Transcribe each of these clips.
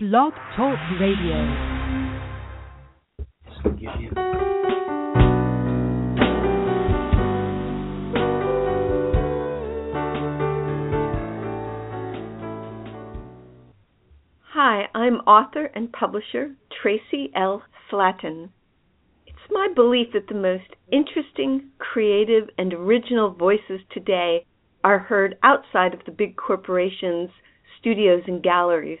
Blog Talk Radio. Hi, I'm author and publisher Traci L. Slatton. It's my belief that the most interesting, creative, and original voices today are heard outside of the big corporations, studios, and galleries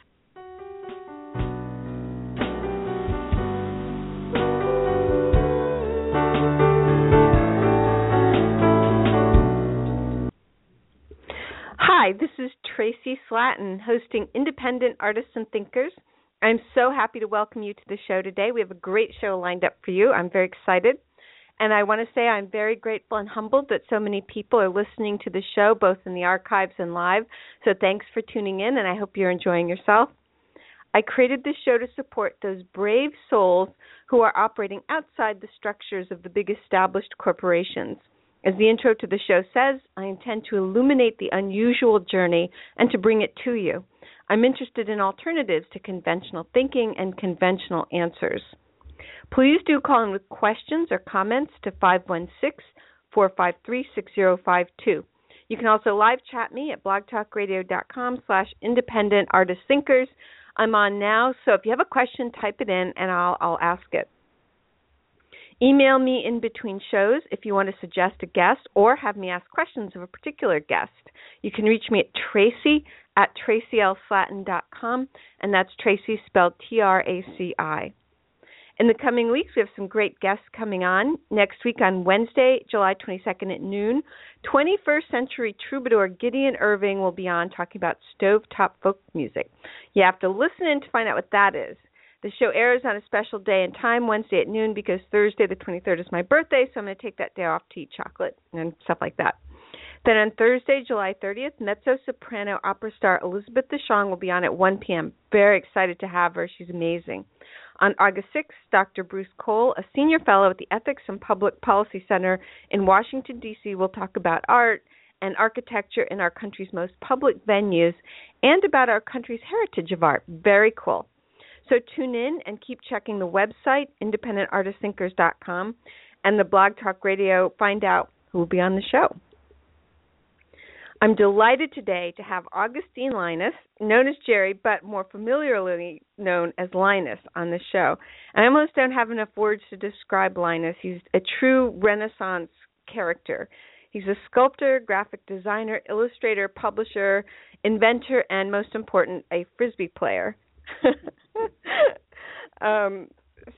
Hi, this is Traci Slatton, hosting Independent Artists and Thinkers. I'm so happy to welcome you to the show today. We have a great show lined up for you. I'm very excited. And I want to say I'm very grateful and humbled that so many people are listening to the show, both in the archives and live. So thanks for tuning in, and I hope you're enjoying yourself. I created this show to support those brave souls who are operating outside the structures of the big established corporations. As the intro to the show says, I intend to illuminate the unusual journey and to bring it to you. I'm interested in alternatives to conventional thinking and conventional answers. Please do call in with questions or comments to 516 453 6052. You can also live chat me at blogtalkradio.com slash independent artist thinkers. I'm on now, so if you have a question, type it in and I'll, I'll ask it. Email me in between shows if you want to suggest a guest or have me ask questions of a particular guest. You can reach me at tracy at tracylslatton.com, and that's Tracy spelled T R A C I. In the coming weeks, we have some great guests coming on. Next week on Wednesday, July 22nd at noon, 21st century troubadour Gideon Irving will be on talking about stovetop folk music. You have to listen in to find out what that is. The show airs on a special day and time, Wednesday at noon, because Thursday the 23rd is my birthday, so I'm going to take that day off to eat chocolate and stuff like that. Then on Thursday, July 30th, mezzo soprano opera star Elizabeth DeShong will be on at 1 p.m. Very excited to have her. She's amazing. On August 6th, Dr. Bruce Cole, a senior fellow at the Ethics and Public Policy Center in Washington, D.C., will talk about art and architecture in our country's most public venues and about our country's heritage of art. Very cool. So tune in and keep checking the website, independentartistthinkers.com, and the Blog Talk Radio. Find out who will be on the show. I'm delighted today to have Augustine Linus, known as Jerry, but more familiarly known as Linus, on the show. And I almost don't have enough words to describe Linus. He's a true Renaissance character. He's a sculptor, graphic designer, illustrator, publisher, inventor, and most important, a frisbee player. um,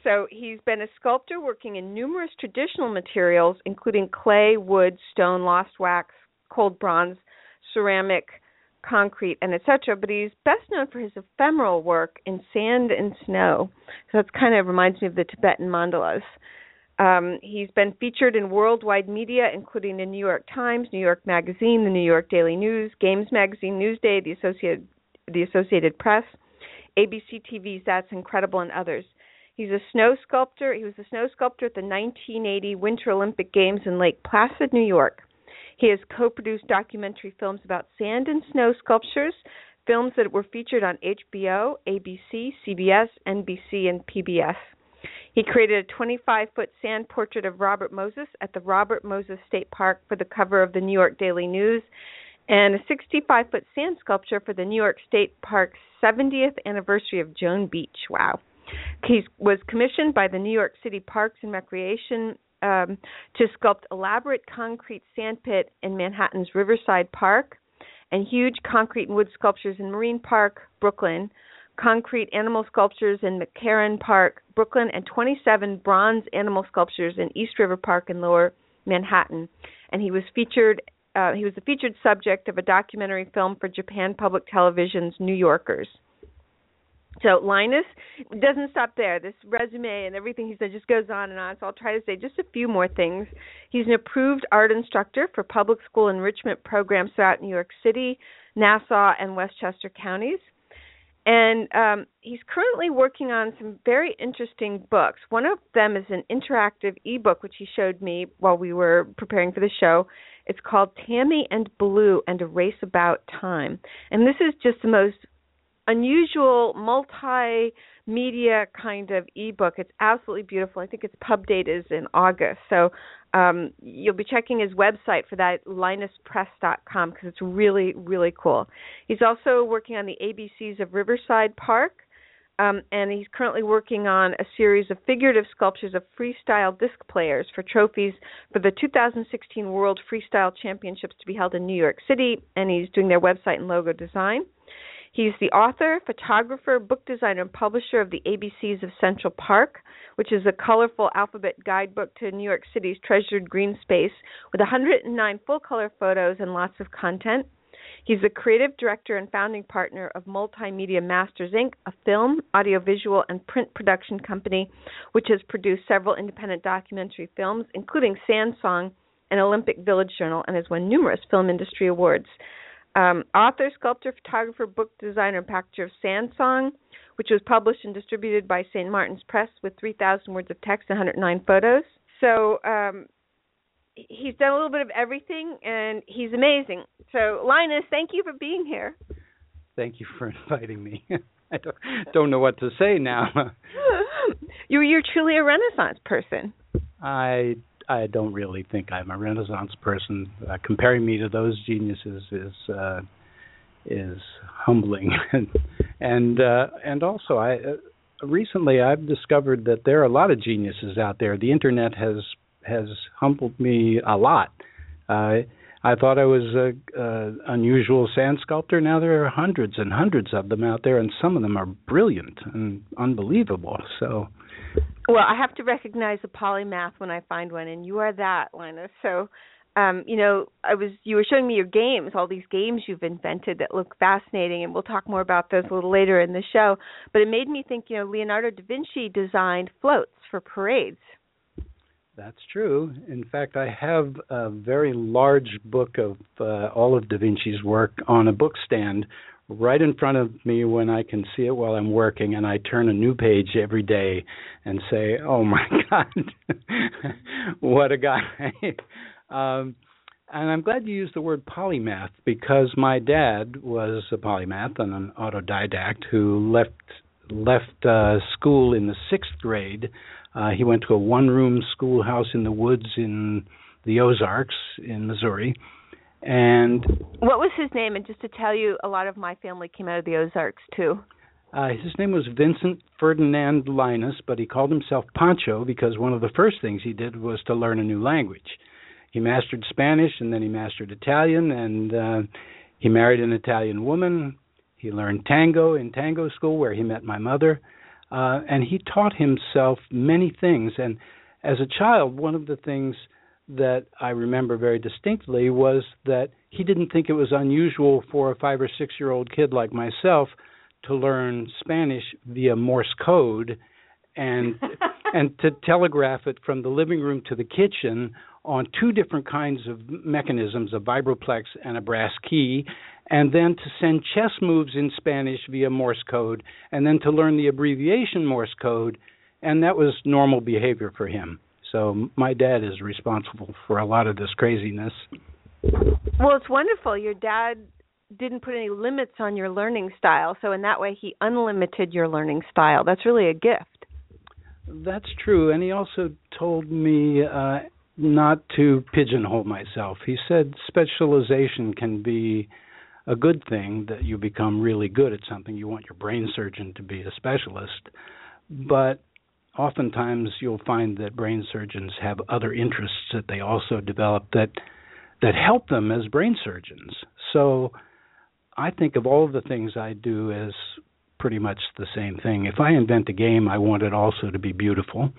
so he's been a sculptor working in numerous traditional materials, including clay, wood, stone, lost wax, cold bronze, ceramic, concrete, and etc. But he's best known for his ephemeral work in sand and snow. So that kind of reminds me of the Tibetan mandalas. Um, he's been featured in worldwide media, including the New York Times, New York Magazine, the New York Daily News, Games Magazine, Newsday, the Associated the Associated Press, ABC TV's That's Incredible, and others. He's a snow sculptor. He was a snow sculptor at the 1980 Winter Olympic Games in Lake Placid, New York. He has co produced documentary films about sand and snow sculptures, films that were featured on HBO, ABC, CBS, NBC, and PBS. He created a 25 foot sand portrait of Robert Moses at the Robert Moses State Park for the cover of the New York Daily News, and a 65 foot sand sculpture for the New York State Park's 70th anniversary of Jones Beach. Wow. He was commissioned by the New York City Parks and Recreation um, to sculpt elaborate concrete sandpit in Manhattan's Riverside Park and huge concrete and wood sculptures in Marine Park, Brooklyn, concrete animal sculptures in McCarren Park, Brooklyn, and 27 bronze animal sculptures in East River Park in Lower Manhattan. And he was featured. Uh, he was the featured subject of a documentary film for Japan Public Television's New Yorkers. So Linus doesn't stop there. This resume and everything he said just goes on and on. So I'll try to say just a few more things. He's an approved art instructor for public school enrichment programs throughout New York City, Nassau, and Westchester counties. And um, he's currently working on some very interesting books. One of them is an interactive ebook, which he showed me while we were preparing for the show. It's called Tammy and Blue and a Race About Time. And this is just the most unusual multimedia kind of ebook. It's absolutely beautiful. I think its pub date is in August. So um, you'll be checking his website for that, linuspress.com, because it's really, really cool. He's also working on the ABCs of Riverside Park. Um, and he's currently working on a series of figurative sculptures of freestyle disc players for trophies for the 2016 World Freestyle Championships to be held in New York City, and he's doing their website and logo design. He's the author, photographer, book designer, and publisher of the ABCs of Central Park, which is a colorful alphabet guidebook to New York City's treasured green space with 109 full color photos and lots of content. He's the creative director and founding partner of Multimedia Masters Inc., a film, audiovisual, and print production company which has produced several independent documentary films, including Sand Song and Olympic Village Journal, and has won numerous film industry awards um, author, sculptor, photographer, book designer, and packager of Sand Song, which was published and distributed by St. Martin's Press with 3,000 words of text and 109 photos. So um, he's done a little bit of everything, and he's amazing. So, Linus, thank you for being here. Thank you for inviting me. I don't, don't know what to say now. you're you're truly a Renaissance person. I I don't really think I'm a Renaissance person. Uh, comparing me to those geniuses is uh, is humbling, and and, uh, and also I uh, recently I've discovered that there are a lot of geniuses out there. The internet has has humbled me a lot. Uh, I thought I was a, unusual sand sculptor. Now there are hundreds and hundreds of them out there, and some of them are brilliant and unbelievable. So well, I have to recognize a polymath when I find one, and you are that, Linus. So, um, you know, I was you were showing me your games, all these games you've invented that look fascinating, and we'll talk more about those a little later in the show. But it made me think, you know, Leonardo da Vinci designed floats for parades. That's true. In fact, I have a very large book of uh, all of Da Vinci's work on a book stand right in front of me when I can see it while I'm working, and I turn a new page every day and say, "Oh my God, what a guy!" um, and I'm glad you used the word polymath because my dad was a polymath and an autodidact who left left uh, school in the sixth grade. Uh, he went to a one-room schoolhouse in the woods in the Ozarks in Missouri and what was his name? And just to tell you, a lot of my family came out of the Ozarks too. Uh, his name was Vincent Ferdinand Linus, but he called himself Pancho because one of the first things he did was to learn a new language. He mastered Spanish and then he mastered Italian, and uh, he married an Italian woman. He learned tango in tango school where he met my mother, uh, and he taught himself many things. And as a child, one of the things that I remember very distinctly was that he didn't think it was unusual for a five or six year old kid like myself to learn Spanish via Morse code and and to telegraph it from the living room to the kitchen on two different kinds of mechanisms, a vibroplex and a brass key, and then to send chess moves in Spanish via Morse code, and then to learn the abbreviation Morse code, and that was normal behavior for him. So my dad is responsible for a lot of this craziness. Well, it's wonderful. Your dad didn't put any limits on your learning style, so in that way he unlimited your learning style. That's really a gift. That's true, and he also told me uh not to pigeonhole myself. He said specialization can be a good thing that you become really good at something. You want your brain surgeon to be a specialist, but oftentimes you'll find that brain surgeons have other interests that they also develop that that help them as brain surgeons. So I think of all of the things I do as pretty much the same thing. If I invent a game, I want it also to be beautiful,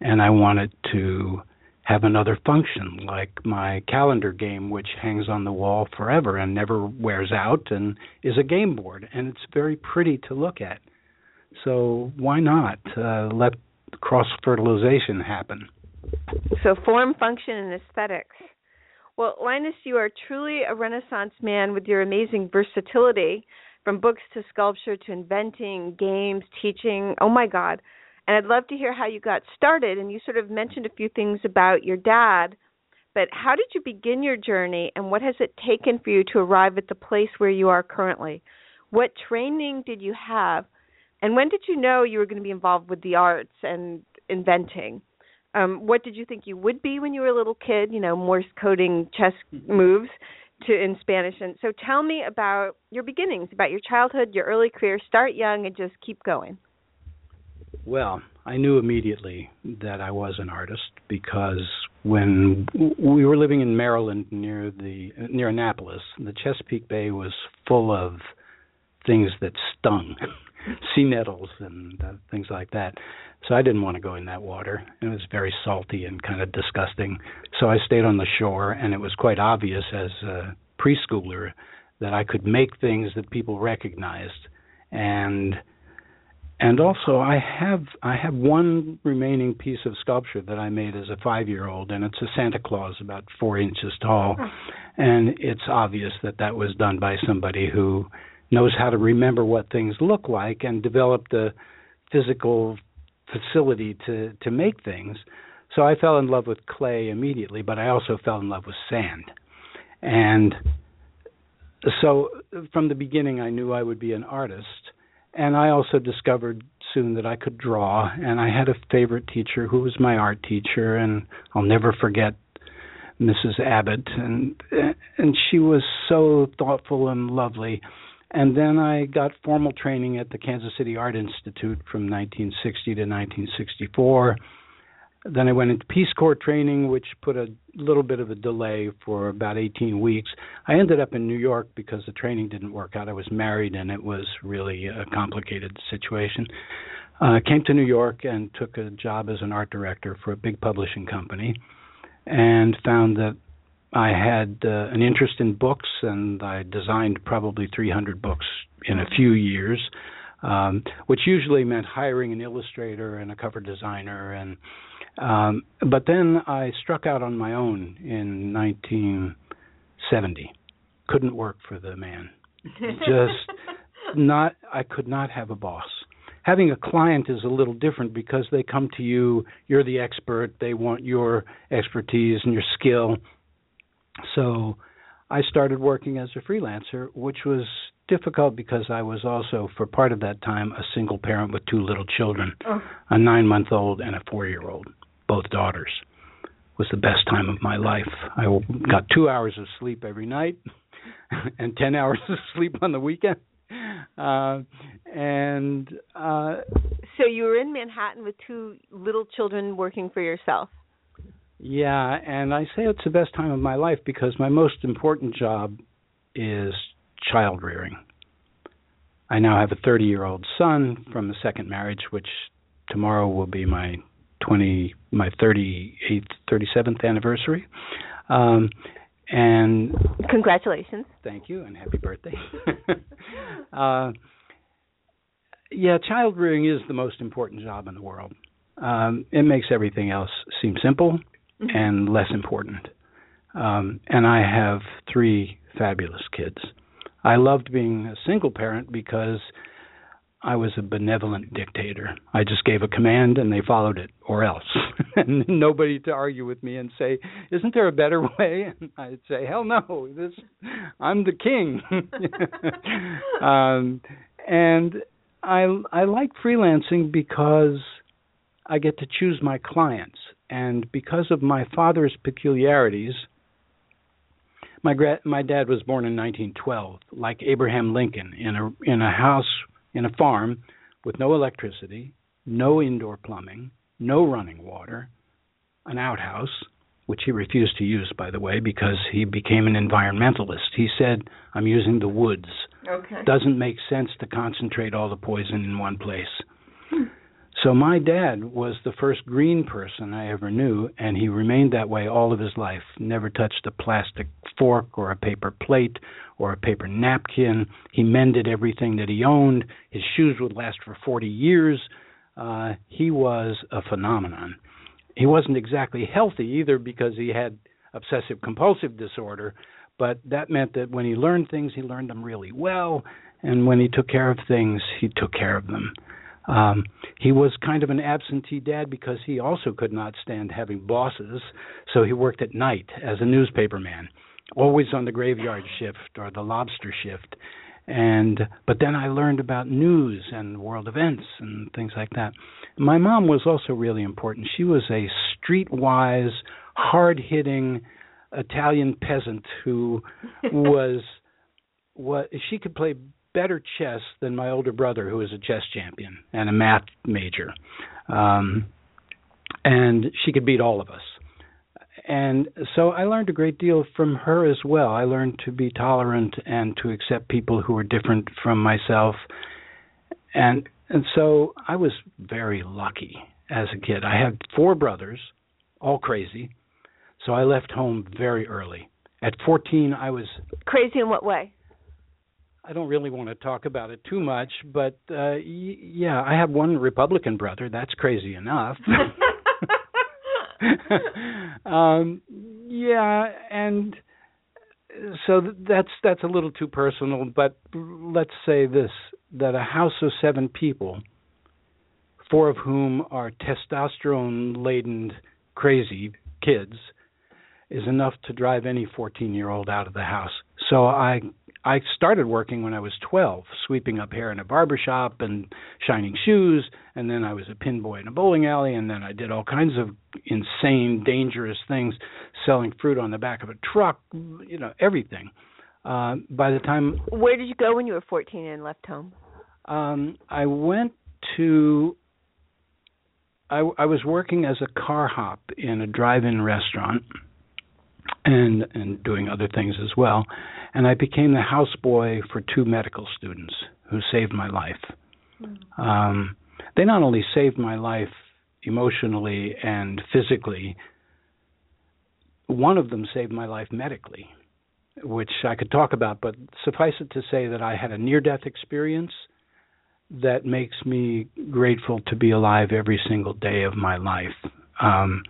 and I want it to have another function, like my calendar game, which hangs on the wall forever and never wears out, and is a game board, and it's very pretty to look at. So why not uh, let cross fertilization happen? So form, function, and aesthetics. Well, Linus, you are truly a Renaissance man with your amazing versatility, from books to sculpture to inventing, games, teaching. Oh my God! And I'd love to hear how you got started. And you sort of mentioned a few things about your dad, but how did you begin your journey, and what has it taken for you to arrive at the place where you are currently? What training did you have, and when did you know you were going to be involved with the arts and inventing? Um, what did you think you would be when you were a little kid? You know, Morse coding chess mm-hmm. moves to in Spanish. And so, tell me about your beginnings, about your childhood, your early career. Start young and just keep going. Well, I knew immediately that I was an artist because when we were living in Maryland near the near Annapolis, the Chesapeake Bay was full of things that stung, sea nettles and uh, things like that. So I didn't want to go in that water. It was very salty and kind of disgusting. So I stayed on the shore, and it was quite obvious as a preschooler that I could make things that people recognized, and and also I have I have one remaining piece of sculpture that I made as a five year old, and it's a Santa Claus about four inches tall, oh. and it's obvious that that was done by somebody who knows how to remember what things look like and develop the physical facility to to make things. So I fell in love with clay immediately, but I also fell in love with sand. And so from the beginning I knew I would be an artist and I also discovered soon that I could draw. And I had a favorite teacher who was my art teacher and I'll never forget Mrs. Abbott. And and she was so thoughtful and lovely. And then I got formal training at the Kansas City Art Institute from 1960 to 1964 then I went into Peace Corps training, which put a little bit of a delay for about 18 weeks. I ended up in New York because the training didn't work out. I was married, and it was really a complicated situation. Uh, came to New York and took a job as an art director for a big publishing company, and found that I had uh, an interest in books, and I designed probably 300 books in a few years. Um, which usually meant hiring an illustrator and a cover designer and um, but then I struck out on my own in 1970. Couldn't work for the man. Just not. I could not have a boss. Having a client is a little different because they come to you. You're the expert. They want your expertise and your skill. So I started working as a freelancer, which was difficult because I was also, for part of that time, a single parent with two little children, oh. a nine month old and a four year old both daughters. It was the best time of my life. I got two hours of sleep every night and ten hours of sleep on the weekend. Uh, and uh, so you were in Manhattan with two little children working for yourself. Yeah, and I say it's the best time of my life because my most important job is child rearing. I now have a 30 year old son from the second marriage, which tomorrow will be my 20 my 38th 37th anniversary. Um, and congratulations. Thank you and happy birthday. Uh, yeah child rearing is the most important job in the world. Um, it makes everything else seem simple mm-hmm. and less important. Um, and i have three fabulous kids i loved being a single parent because I was a benevolent dictator. I just gave a command and they followed it, or else. and nobody to argue with me and say, "Isn't there a better way?" And I'd say, "Hell no! This, I'm the king." um, and I I like freelancing because I get to choose my clients, and because of my father's peculiarities. My gra- my dad was born in 1912, like Abraham Lincoln, in a in a house in a farm with no electricity, no indoor plumbing, no running water, an outhouse, which he refused to use, by the way, because he became an environmentalist. He said, I'm using the woods. Okay. Doesn't make sense to concentrate all the poison in one place. Hmm. So my dad was the first green person I ever knew, and he remained that way all of his life. Never touched a plastic fork or a paper plate or a paper napkin. He mended everything that he owned. His shoes would last for 40 years. Uh, he was a phenomenon. He wasn't exactly healthy either because he had obsessive compulsive disorder, but that meant that when he learned things, he learned them really well, and when he took care of things, he took care of them. Um, he was kind of an absentee dad because he also could not stand having bosses, so he worked at night as a newspaperman, always on the graveyard shift or the lobster shift. And but then I learned about news and world events and things like that. My mom was also really important. She was a streetwise, hard-hitting Italian peasant who was what she could play better chess than my older brother, who was a chess champion and a math major. Um, and she could beat all of us. And so I learned a great deal from her as well. I learned to be tolerant and to accept people who were different from myself. And and so I was very lucky as a kid. I had four brothers, all crazy. So I left home very early. At 14 I was Crazy in what way? I don't really want to talk about it too much, but uh y- yeah, I have one Republican brother. That's crazy enough. um yeah, and so that's that's a little too personal, but let's say this that a house of 7 people, four of whom are testosterone-laden crazy kids, is enough to drive any 14-year-old out of the house. So I I started working when I was 12, sweeping up hair in a barber shop and shining shoes, and then I was a pin boy in a bowling alley, and then I did all kinds of insane, dangerous things, selling fruit on the back of a truck, you know, everything. Uh, by the time Where did you go when you were 14 and left home? um, I went to, I, I was working as a car hop in a drive-in restaurant, and and doing other things as well, and I became the houseboy for two medical students who saved my life. Um, they not only saved my life emotionally and physically, one of them saved my life medically, which I could talk about, but suffice it to say that I had a near death experience that makes me grateful to be alive every single day of my life. Um,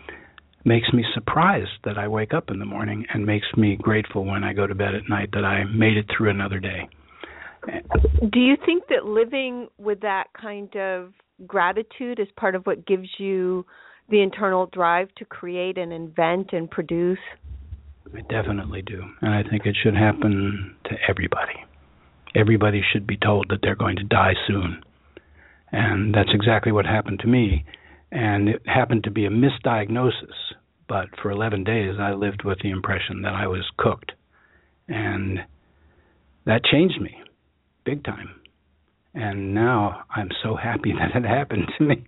makes me surprised that I wake up in the morning and makes me grateful when I go to bed at night that I made it through another day. Do you think that living with that kind of gratitude is part of what gives you the internal drive to create and invent and produce? I definitely do. And I think it should happen to everybody. Everybody should be told that they're going to die soon. And that's exactly what happened to me. And it happened to be a misdiagnosis. But for 11 days, I lived with the impression that I was cooked. And that changed me big time. And now I'm so happy that it happened to me.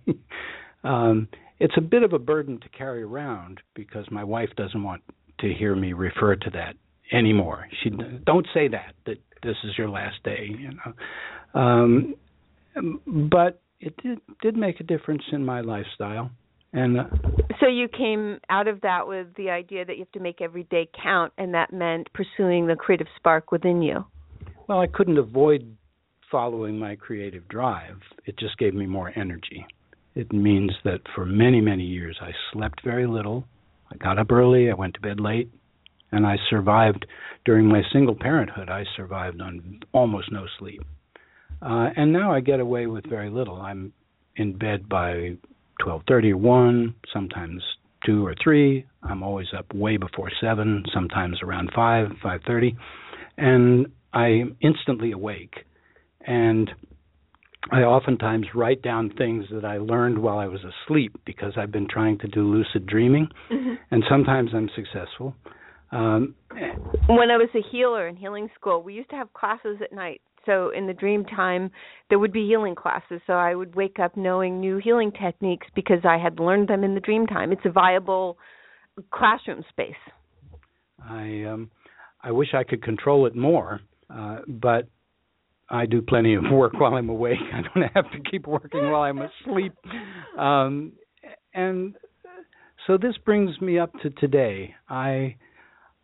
um, it's a bit of a burden to carry around because my wife doesn't want to hear me refer to that anymore. She don't say that that this is your last day, you know. Um, but it did did make a difference in my lifestyle, and uh, So you came out of that with the idea that you have to make every day count, and that meant pursuing the creative spark within you. well, I couldn't avoid following my creative drive. It just gave me more energy. It means that for many many years I slept very little. I got up early. I went to bed late. And I survived during my single parenthood. I survived on almost no sleep. Uh, and now I get away with very little. I'm in bed by 12:30 or 1, sometimes 2 or 3. I'm always up way before 7, sometimes around 5, 5:30, and I'm instantly awake. And I oftentimes write down things that I learned while I was asleep because I've been trying to do lucid dreaming, and sometimes I'm successful. Um, When I was a healer in healing school, we used to have classes at night. So in the dream time, there would be healing classes. So I would wake up knowing new healing techniques because I had learned them in the dream time. It's a viable classroom space? I um, I wish I could control it more, uh, but I do plenty of work while I'm awake. I don't have to keep working while I'm asleep. Um, and so this brings me up to today. I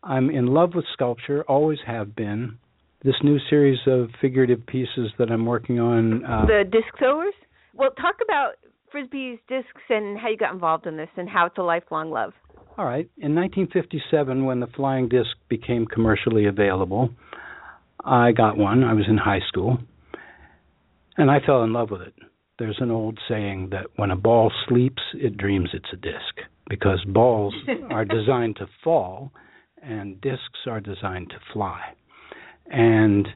I'm in love with sculpture, always have been. This new series of figurative pieces that I'm working on. Uh, the disc throwers. Well, talk about frisbees, discs, and how you got involved in this, and how it's a lifelong love. All right. In 1957, when the flying disc became commercially available, I got one. I was in high school, and I fell in love with it. There's an old saying that when a ball sleeps, it dreams it's a disc, because balls are designed to fall, and discs are designed to fly. And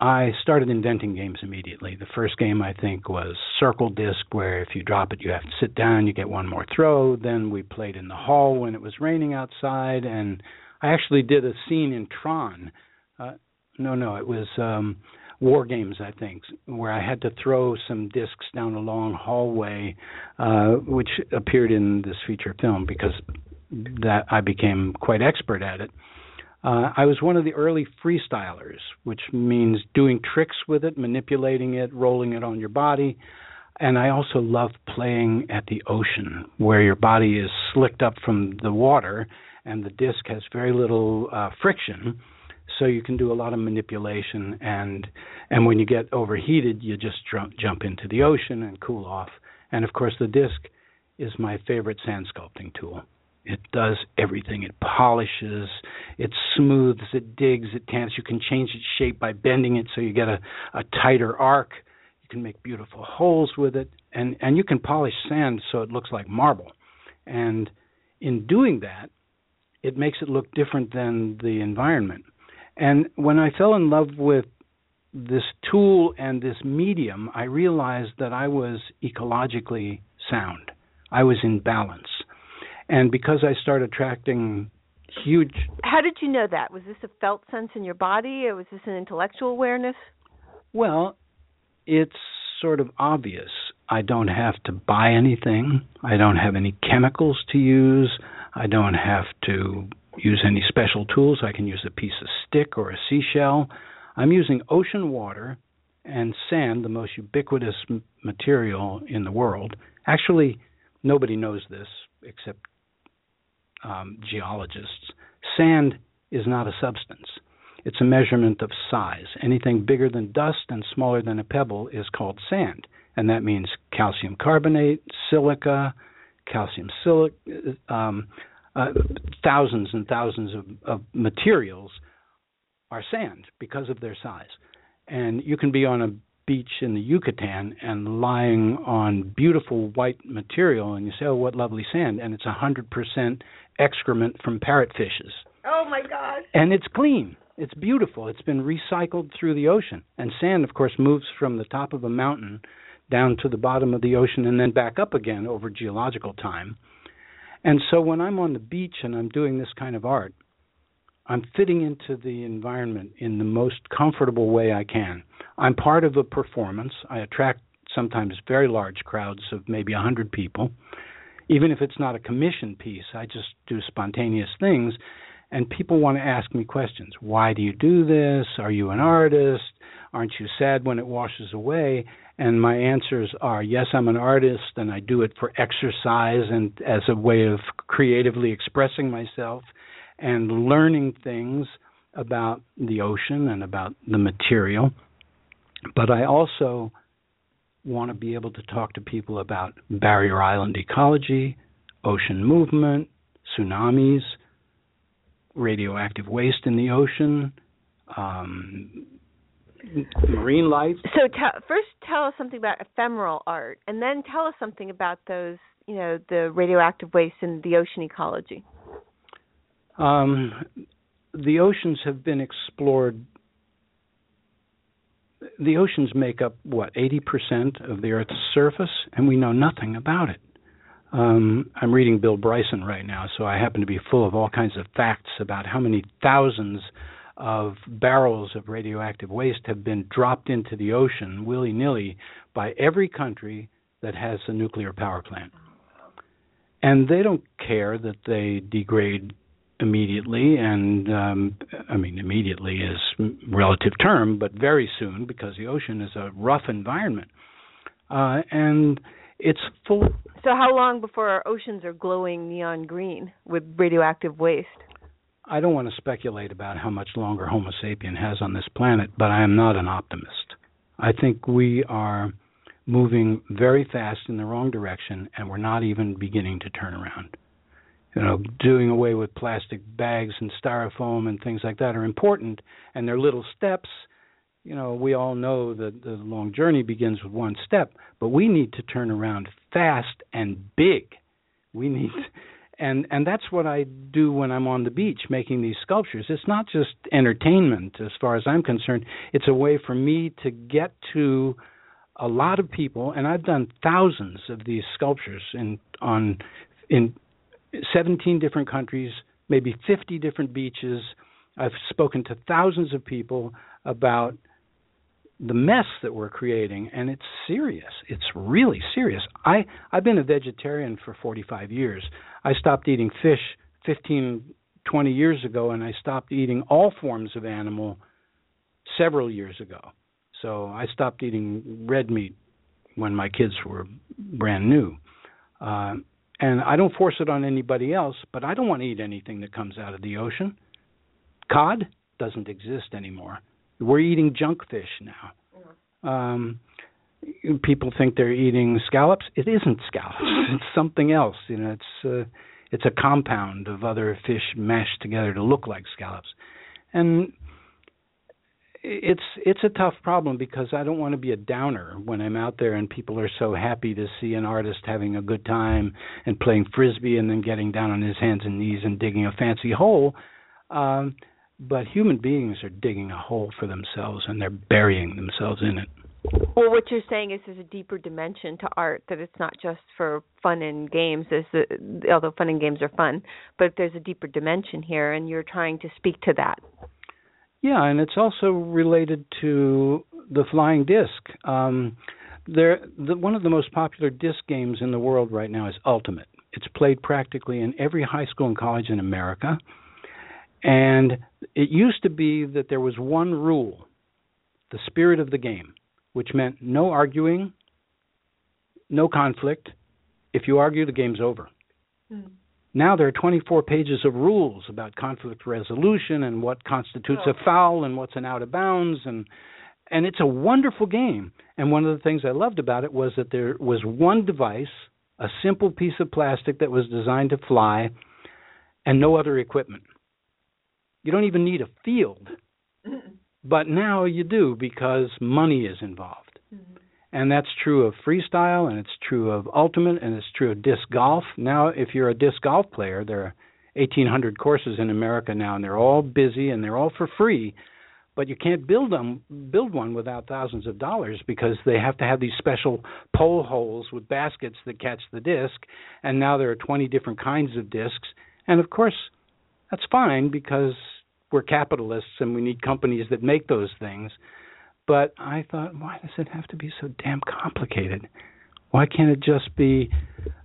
I started inventing games immediately. The first game I think was Circle Disc, where if you drop it, you have to sit down, you get one more throw. Then we played in the hall when it was raining outside, and I actually did a scene in Tron. Uh, no, no, it was um, War Games, I think, where I had to throw some discs down a long hallway, uh, which appeared in this feature film because that I became quite expert at it. Uh, I was one of the early freestylers, which means doing tricks with it, manipulating it, rolling it on your body. And I also love playing at the ocean, where your body is slicked up from the water and the disc has very little uh, friction, so you can do a lot of manipulation. And and when you get overheated, you just jump jump into the ocean and cool off. And of course, the disc is my favorite sand sculpting tool. It does everything. It polishes, it smooths, it digs, it tans. You can change its shape by bending it so you get a, a tighter arc. You can make beautiful holes with it, and and you can polish sand so it looks like marble. And in doing that, it makes it look different than the environment. And when I fell in love with this tool and this medium, I realized that I was ecologically sound. I was in balance. And because I started attracting huge. How did you know that? Was this a felt sense in your body, or was this an intellectual awareness? Well, it's sort of obvious. I don't have to buy anything. I don't have any chemicals to use. I don't have to use any special tools. I can use a piece of stick or a seashell. I'm using ocean water and sand, the most ubiquitous m- material in the world. Actually, nobody knows this except um, geologists, sand is not a substance. It's a measurement of size. Anything bigger than dust and smaller than a pebble is called sand, and that means calcium carbonate, silica, calcium silic, um, uh, thousands and thousands of, of materials are sand because of their size. And you can be on a beach in the Yucatan and lying on beautiful white material, and you say, "Oh, what lovely sand!" And it's a hundred percent excrement from parrotfishes. Oh my God! And it's clean. It's beautiful. It's been recycled through the ocean. And sand, of course, moves from the top of a mountain down to the bottom of the ocean and then back up again over geological time. And so when I'm on the beach and I'm doing this kind of art, I'm fitting into the environment in the most comfortable way I can. I'm part of a performance. I attract sometimes very large crowds of maybe a 100 people even if it's not a commission piece, I just do spontaneous things. And people want to ask me questions. Why do you do this? Are you an artist? Aren't you sad when it washes away? And my answers are yes, I'm an artist and I do it for exercise and as a way of creatively expressing myself and learning things about the ocean and about the material. But I also want to be able to talk to people about barrier island ecology, ocean movement, tsunamis, radioactive waste in the ocean, um, marine life. So t- first, tell us something about ephemeral art, and then tell us something about those, you know, the radioactive waste in the ocean ecology. Um, the oceans have been explored the oceans make up what 80% of the Earth's surface, and we know nothing about it. Um, I'm reading Bill Bryson right now, so I happen to be full of all kinds of facts about how many thousands of barrels of radioactive waste have been dropped into the ocean willy nilly by every country that has a nuclear power plant. and they don't care that they degrade immediately and um i mean immediately is relative term but very soon because the ocean is a rough environment. Uh and it's full. So how long before our oceans are glowing neon green with radioactive waste? I don't want to speculate about how much longer homo sapien has on this planet but i am not an optimist. I think we are moving very fast in the wrong direction and we're not even beginning to turn around you know, doing away with plastic bags and styrofoam and things like that are important, and they're little steps. You know, we all know that the long journey begins with one step, but we need to turn around fast and big. We need, and and that's what I do when I'm on the beach making these sculptures. It's not just entertainment, as far as I'm concerned. It's a way for me to get to a lot of people, and I've done thousands of these sculptures in on in 17 different countries, maybe 50 different beaches. I've spoken to thousands of people about the mess that we're creating and it's serious. It's really serious. I i've been a vegetarian for 45 years. I stopped eating fish 15 20 years ago and i stopped eating all forms of animal several years ago. So i stopped eating red meat when my kids were brand new. Uh, and I don't force it on anybody else, but I don't want to eat anything that comes out of the ocean. Cod doesn't exist anymore. We're eating junk fish now. Mm-hmm. Um, people think they're eating scallops. It isn't scallops. It's something else. You know, it's uh, it's a compound of other fish mashed together to look like scallops. And it's it's a tough problem because I don't want to be a downer when I'm out there and people are so happy to see an artist having a good time and playing frisbee and then getting down on his hands and knees and digging a fancy hole. Um, but human beings are digging a hole for themselves and they're burying themselves in it. Well, what you're saying is there's a deeper dimension to art that it's not just for fun and games. There's a, although fun and games are fun, but there's a deeper dimension here, and you're trying to speak to that. Yeah, and it's also related to the flying disc. Um, there, the, one of the most popular disc games in the world right now is Ultimate. It's played practically in every high school and college in America. And it used to be that there was one rule, the spirit of the game, which meant no arguing, no conflict. If you argue, the game's over. Mm. Now there are 24 pages of rules about conflict resolution and what constitutes oh. a foul and what's an out of bounds and and it's a wonderful game. And one of the things I loved about it was that there was one device, a simple piece of plastic that was designed to fly and no other equipment. You don't even need a field. but now you do because money is involved. Mm-hmm and that's true of freestyle and it's true of ultimate and it's true of disc golf. Now if you're a disc golf player there are 1800 courses in america now and they're all busy and they're all for free. But you can't build them build one without thousands of dollars because they have to have these special pole holes with baskets that catch the disc. And now there are 20 different kinds of discs. And of course that's fine because we're capitalists and we need companies that make those things but I thought, why does it have to be so damn complicated? Why can't it just be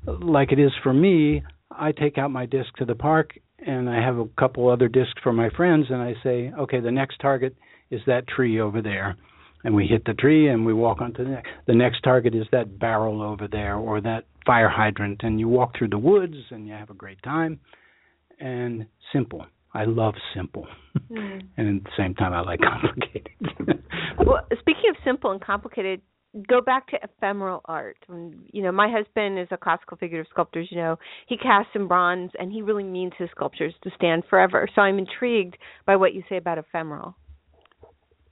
like it is for me? I take out my disc to the park and I have a couple other discs for my friends and I say, okay, the next target is that tree over there. And we hit the tree and we walk on to the next. The next target is that barrel over there or that fire hydrant. And you walk through the woods and you have a great time. And simple. I love simple, mm. and at the same time, I like complicated. well, speaking of simple and complicated, go back to ephemeral art. You know, my husband is a classical figurative sculptor. You know, he casts in bronze, and he really means his sculptures to stand forever. So I'm intrigued by what you say about ephemeral.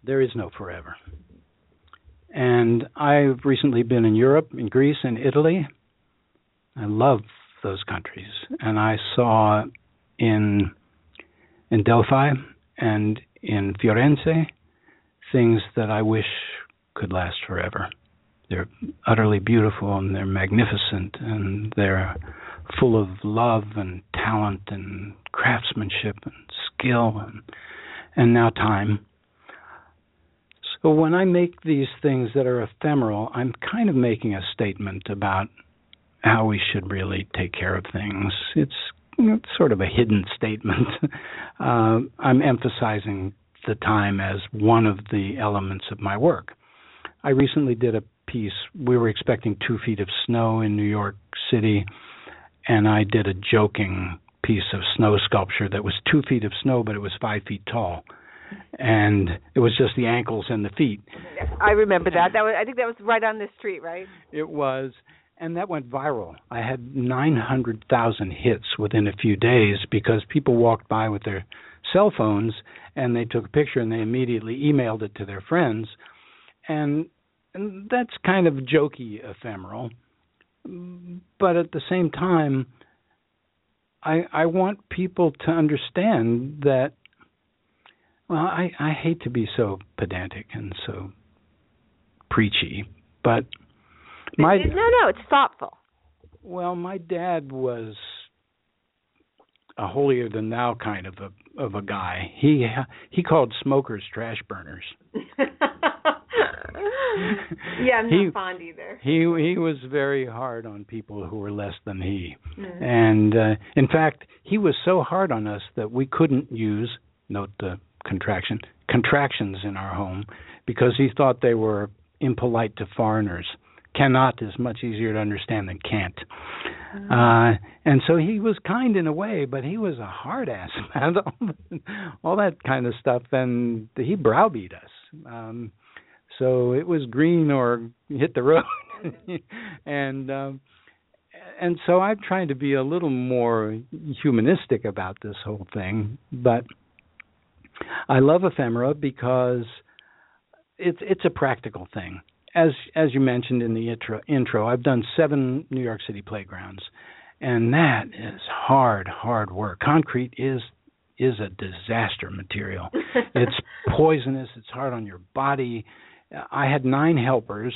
There is no forever. And I've recently been in Europe, in Greece, and Italy. I love those countries, and I saw in in Delphi and in Firenze, things that I wish could last forever. They're utterly beautiful and they're magnificent and they're full of love and talent and craftsmanship and skill and and now time. So when I make these things that are ephemeral, I'm kind of making a statement about how we should really take care of things. It's, it's sort of a hidden statement. uh, I'm emphasizing the time as one of the elements of my work. I recently did a piece. We were expecting two feet of snow in New York City, and I did a joking piece of snow sculpture that was two feet of snow, but it was five feet tall, and it was just the ankles and the feet. I remember that. That was I think that was right on the street, right? It was, and that went viral. I had 900,000 hits within a few days because people walked by with their cell phones and they took a picture and they immediately emailed it to their friends, and and that's kind of jokey ephemeral but at the same time i i want people to understand that well i i hate to be so pedantic and so preachy but my no no it's thoughtful well my dad was a holier than thou kind of a of a guy he he called smokers trash burners yeah, I'm not he, fond either. He he was very hard on people who were less than he, mm. and uh, in fact, he was so hard on us that we couldn't use note the contraction contractions in our home because he thought they were impolite to foreigners. Cannot is much easier to understand than can't. Mm. Uh, and so he was kind in a way, but he was a hard ass man. all that kind of stuff, and he browbeat us. Um, so it was green or hit the road, and um, and so I'm trying to be a little more humanistic about this whole thing. But I love ephemera because it's it's a practical thing. As as you mentioned in the intro, intro, I've done seven New York City playgrounds, and that is hard, hard work. Concrete is is a disaster material. it's poisonous. It's hard on your body. I had nine helpers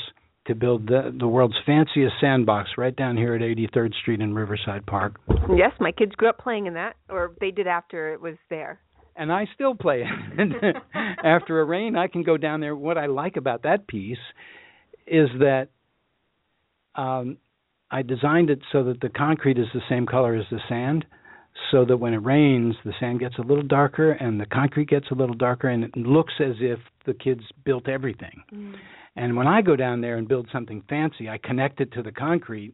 to build the, the world's fanciest sandbox right down here at 83rd Street in Riverside Park. Yes, my kids grew up playing in that, or they did after it was there. And I still play it. after a rain, I can go down there. What I like about that piece is that um, I designed it so that the concrete is the same color as the sand so that when it rains, the sand gets a little darker and the concrete gets a little darker, and it looks as if the kids built everything. Mm. And when I go down there and build something fancy, I connect it to the concrete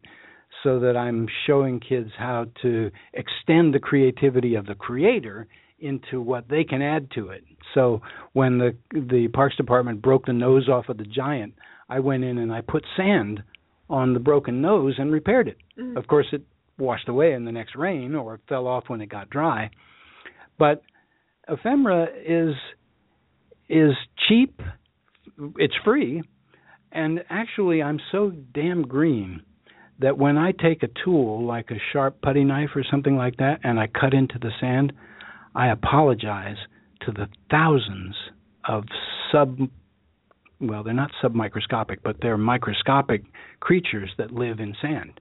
so that I'm showing kids how to extend the creativity of the creator into what they can add to it. So when the the Parks Department broke the nose off of the giant, I went in and I put sand on the broken nose and repaired it. Mm. Of course, it washed away in the next rain or fell off when it got dry. But ephemera is is cheap, it's free, and actually I'm so damn green that when I take a tool like a sharp putty knife or something like that and I cut into the sand, I apologize to the thousands of sub well, they're not submicroscopic, but they're microscopic creatures that live in sand.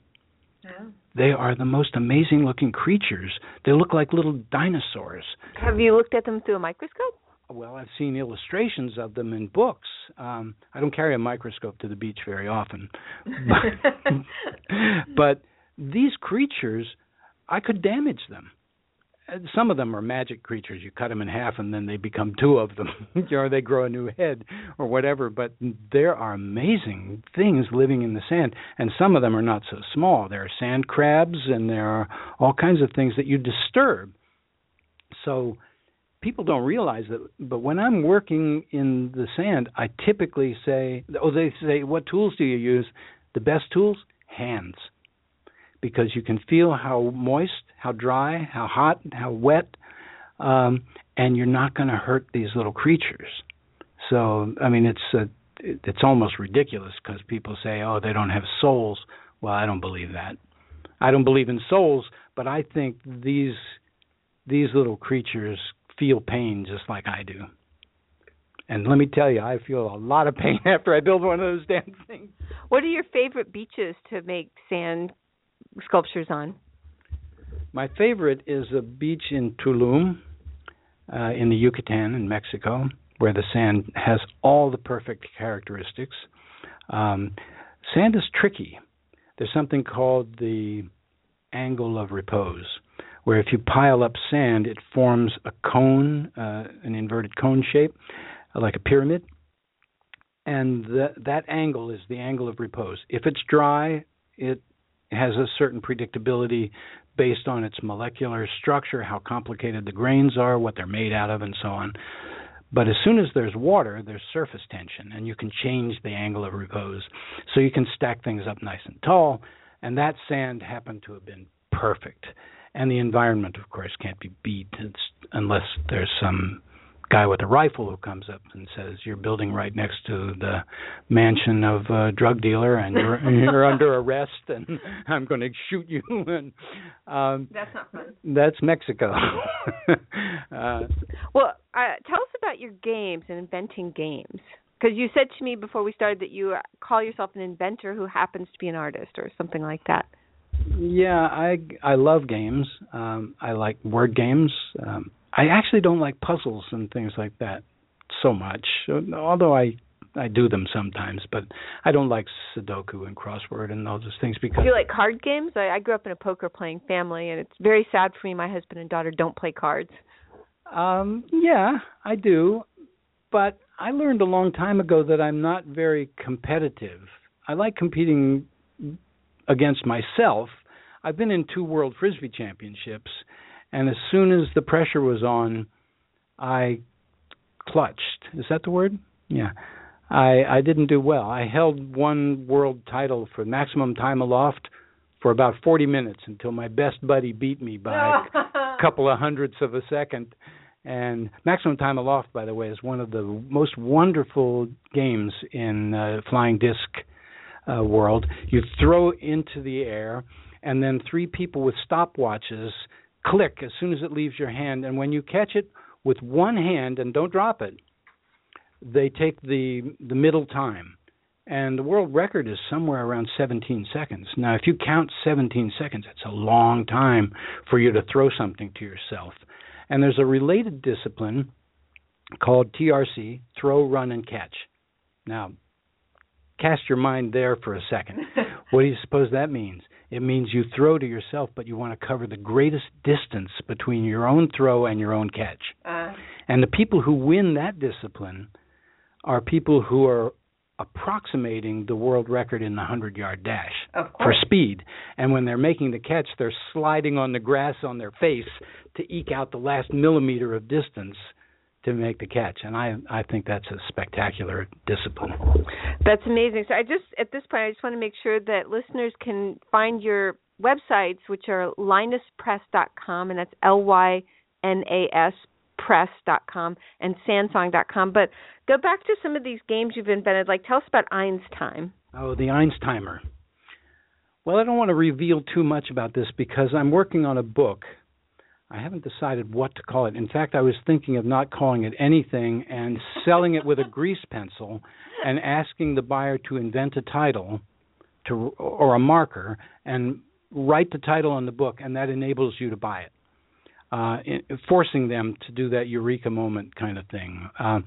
Yeah. They are the most amazing looking creatures. They look like little dinosaurs. Have you looked at them through a microscope? Well, I've seen illustrations of them in books. Um, I don't carry a microscope to the beach very often. But, but these creatures, I could damage them some of them are magic creatures. You cut them in half, and then they become two of them, or they grow a new head, or whatever. But there are amazing things living in the sand, and some of them are not so small. There are sand crabs, and there are all kinds of things that you disturb. So people don't realize that. But when I'm working in the sand, I typically say, "Oh, they say, what tools do you use?" The best tools, hands because you can feel how moist, how dry, how hot, how wet, um, and you're not going to hurt these little creatures. So, I mean, it's a, it's almost ridiculous because people say, "Oh, they don't have souls." Well, I don't believe that. I don't believe in souls, but I think these these little creatures feel pain just like I do. And let me tell you, I feel a lot of pain after I build one of those damn things. What are your favorite beaches to make sand sculptures on? My favorite is a beach in Tulum, uh, in the Yucatan in Mexico, where the sand has all the perfect characteristics. Um, sand is tricky. there's something called the angle of repose, where if you pile up sand, it forms a cone, uh, an inverted cone shape, like a pyramid. And that that angle is the angle of repose. If it's dry, it has a certain predictability based on its molecular structure, how complicated the grains are, what they're made out of, and so on. But as soon as there's water, there's surface tension, and you can change the angle of repose. So you can stack things up nice and tall, and that sand happened to have been perfect. And the environment, of course, can't be beat unless there's some guy with a rifle who comes up and says you're building right next to the mansion of a drug dealer and you're you're under arrest and I'm going to shoot you and um that's not fun. That's Mexico. uh, well, uh, tell us about your games and inventing games. Because you said to me before we started that you call yourself an inventor who happens to be an artist or something like that. Yeah, I I love games. Um I like word games. Um I actually don't like puzzles and things like that so much. Although I I do them sometimes, but I don't like Sudoku and crossword and all those things because. Do you like card games? I, I grew up in a poker playing family, and it's very sad for me. My husband and daughter don't play cards. Um, yeah, I do, but I learned a long time ago that I'm not very competitive. I like competing against myself. I've been in two World Frisbee Championships, and as soon as the pressure was on, I clutched. Is that the word? Yeah. I I didn't do well. I held one world title for maximum time aloft for about 40 minutes until my best buddy beat me by a couple of hundredths of a second. And maximum time aloft, by the way, is one of the most wonderful games in uh, flying disc uh, world. You throw into the air, and then three people with stopwatches click as soon as it leaves your hand. And when you catch it with one hand and don't drop it, they take the the middle time. And the world record is somewhere around 17 seconds. Now, if you count 17 seconds, it's a long time for you to throw something to yourself. And there's a related discipline called TRC, throw, run, and catch. Now, cast your mind there for a second. what do you suppose that means? It means you throw to yourself, but you want to cover the greatest distance between your own throw and your own catch. Uh. And the people who win that discipline are people who are approximating the world record in the 100 yard dash for speed. And when they're making the catch, they're sliding on the grass on their face to eke out the last millimeter of distance to make the catch and i i think that's a spectacular discipline. That's amazing. So i just at this point i just want to make sure that listeners can find your websites which are lynaspress.com and that's l y n a s press.com and sansong.com but go back to some of these games you've invented. Like tell us about einstein. Oh the einsteimer. Well i don't want to reveal too much about this because i'm working on a book I haven't decided what to call it. In fact, I was thinking of not calling it anything and selling it with a grease pencil and asking the buyer to invent a title to or a marker and write the title on the book and that enables you to buy it. Uh, in, forcing them to do that eureka moment kind of thing. Uh,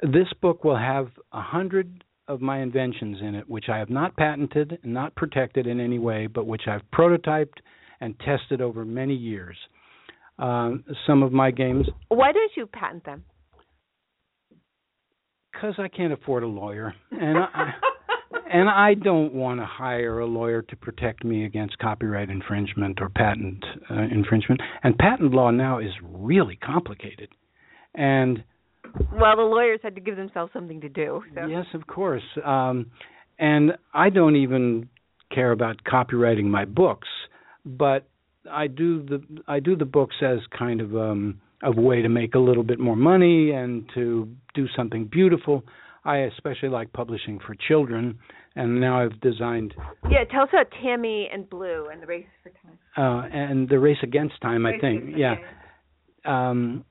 this book will have a hundred of my inventions in it, which I have not patented and not protected in any way, but which I've prototyped and tested over many years uh, some of my games. Why don't you patent them? Because I can't afford a lawyer, and I, and I don't want to hire a lawyer to protect me against copyright infringement or patent uh, infringement. And patent law now is really complicated, and well, the lawyers had to give themselves something to do. So. Yes, of course. Um, and I don't even care about copyrighting my books, but I do the I do the books as kind of um a way to make a little bit more money and to do something beautiful. I especially like publishing for children, and now I've designed. Yeah, tell us about Tammy and Blue and the race for time. Uh, and the race against time, race I think. Yeah. Um,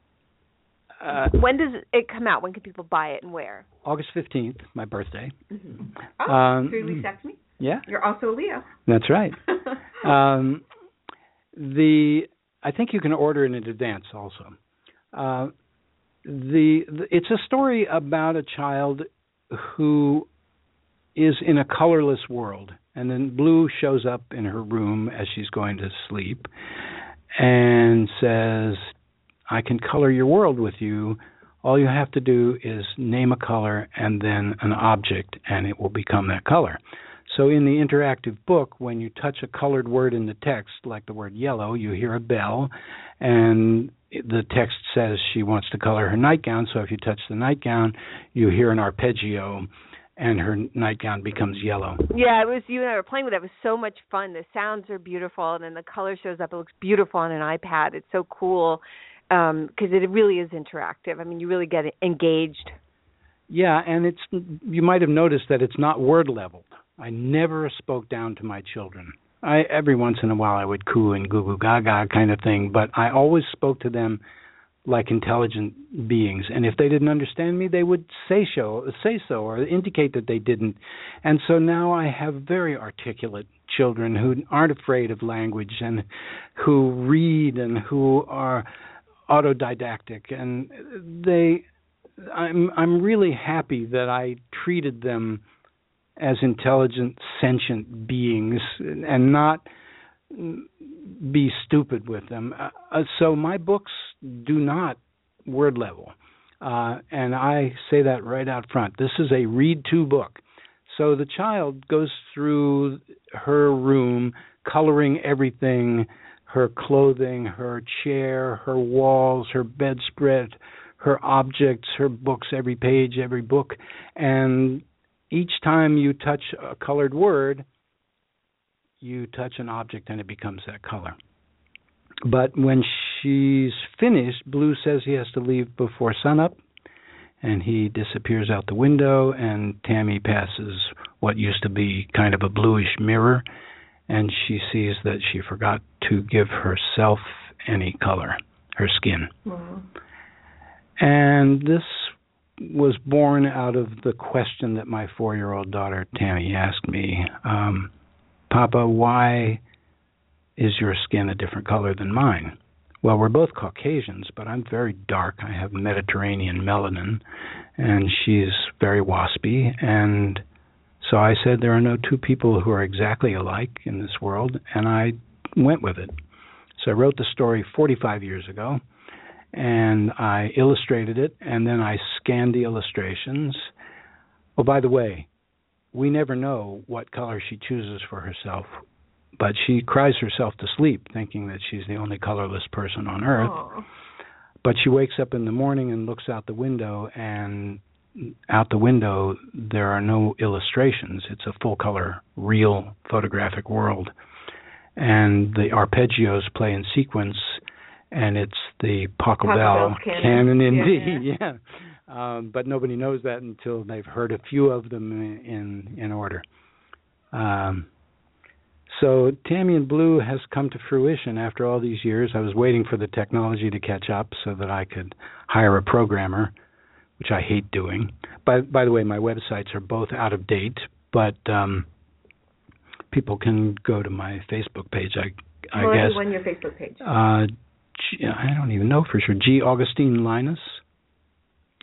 uh, when does it come out? When can people buy it and where? August fifteenth, my birthday. Mm-hmm. Oh, um, Leo me. Yeah. You're also a Leo. That's right. um, the I think you can order it in advance also. Uh, the, the it's a story about a child who is in a colorless world And then Blue shows up in her room as she's going to sleep and says, I can color your world with you. All you have to do is name a color and then an object, and it will become that color. So in the interactive book, when you touch a colored word in the text, like the word yellow, you hear a bell, and the text says she wants to color her nightgown. So if you touch the nightgown, you hear an arpeggio, and her nightgown becomes yellow. Yeah, it was you and I were playing with it. It was so much fun. The sounds are beautiful, and then the color shows up. It looks beautiful on an iPad. It's so cool because um, it really is interactive. I mean, you really get engaged. Yeah, and it's you might have noticed that it's not word leveled. I never spoke down to my children. I every once in a while I would coo and goo goo gaga kind of thing, but I always spoke to them like intelligent beings. And if they didn't understand me, they would say so, say so, or indicate that they didn't. And so now I have very articulate children who aren't afraid of language and who read and who are autodidactic, and they. I'm I'm really happy that I treated them as intelligent, sentient beings and not be stupid with them. Uh, uh, so my books do not word level. Uh, and I say that right out front. This is a read to book. So the child goes through her room, coloring everything her clothing, her chair, her walls, her bedspread, her objects, her books, every page, every book. And each time you touch a colored word, you touch an object and it becomes that color. But when she's finished, Blue says he has to leave before sunup, and he disappears out the window, and Tammy passes what used to be kind of a bluish mirror, and she sees that she forgot to give herself any color, her skin. Mm-hmm. And this was born out of the question that my four year old daughter Tammy asked me um, Papa, why is your skin a different color than mine? Well, we're both Caucasians, but I'm very dark. I have Mediterranean melanin, and she's very waspy. And so I said, There are no two people who are exactly alike in this world, and I went with it. So I wrote the story 45 years ago and I illustrated it, and then I scanned the illustrations. Oh, by the way, we never know what color she chooses for herself, but she cries herself to sleep thinking that she's the only colorless person on earth. Aww. But she wakes up in the morning and looks out the window, and out the window there are no illustrations. It's a full color, real photographic world. And the arpeggios play in sequence and it's the Pachelbel canon. canon indeed, yeah. yeah. Um, but nobody knows that until they've heard a few of them in in, order. Um, so Tammy and Blue has come to fruition after all these years. I was waiting for the technology to catch up so that I could hire a programmer, which I hate doing. By by the way, my websites are both out of date, but um, people can go to my Facebook page. I I well, guess. When your Facebook page? Uh, G, I don't even know for sure. G. Augustine Lynas.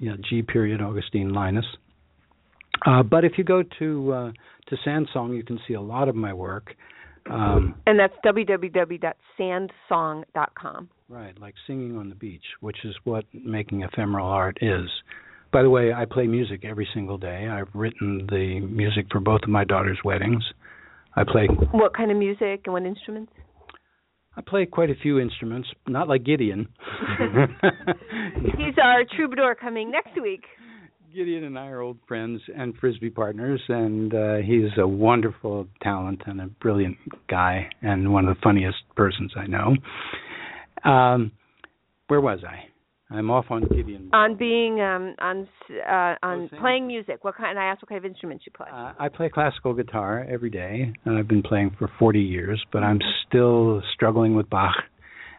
Yeah, G. Period Augustine Lynas. Uh, but if you go to uh, to Sandsong, you can see a lot of my work. Um, and that's www.sandsong.com. Right, like singing on the beach, which is what making ephemeral art is. By the way, I play music every single day. I've written the music for both of my daughters' weddings. I play. What kind of music and what instruments? I play quite a few instruments, not like Gideon. He's our troubadour coming next week. Gideon and I are old friends and frisbee partners, and uh, he's a wonderful talent and a brilliant guy, and one of the funniest persons I know. Um, where was I? I'm off on Gideon. On being um on uh on oh, playing music. What kind I asked what kind of instruments you play? Uh, I play classical guitar every day and I've been playing for 40 years, but I'm still struggling with Bach.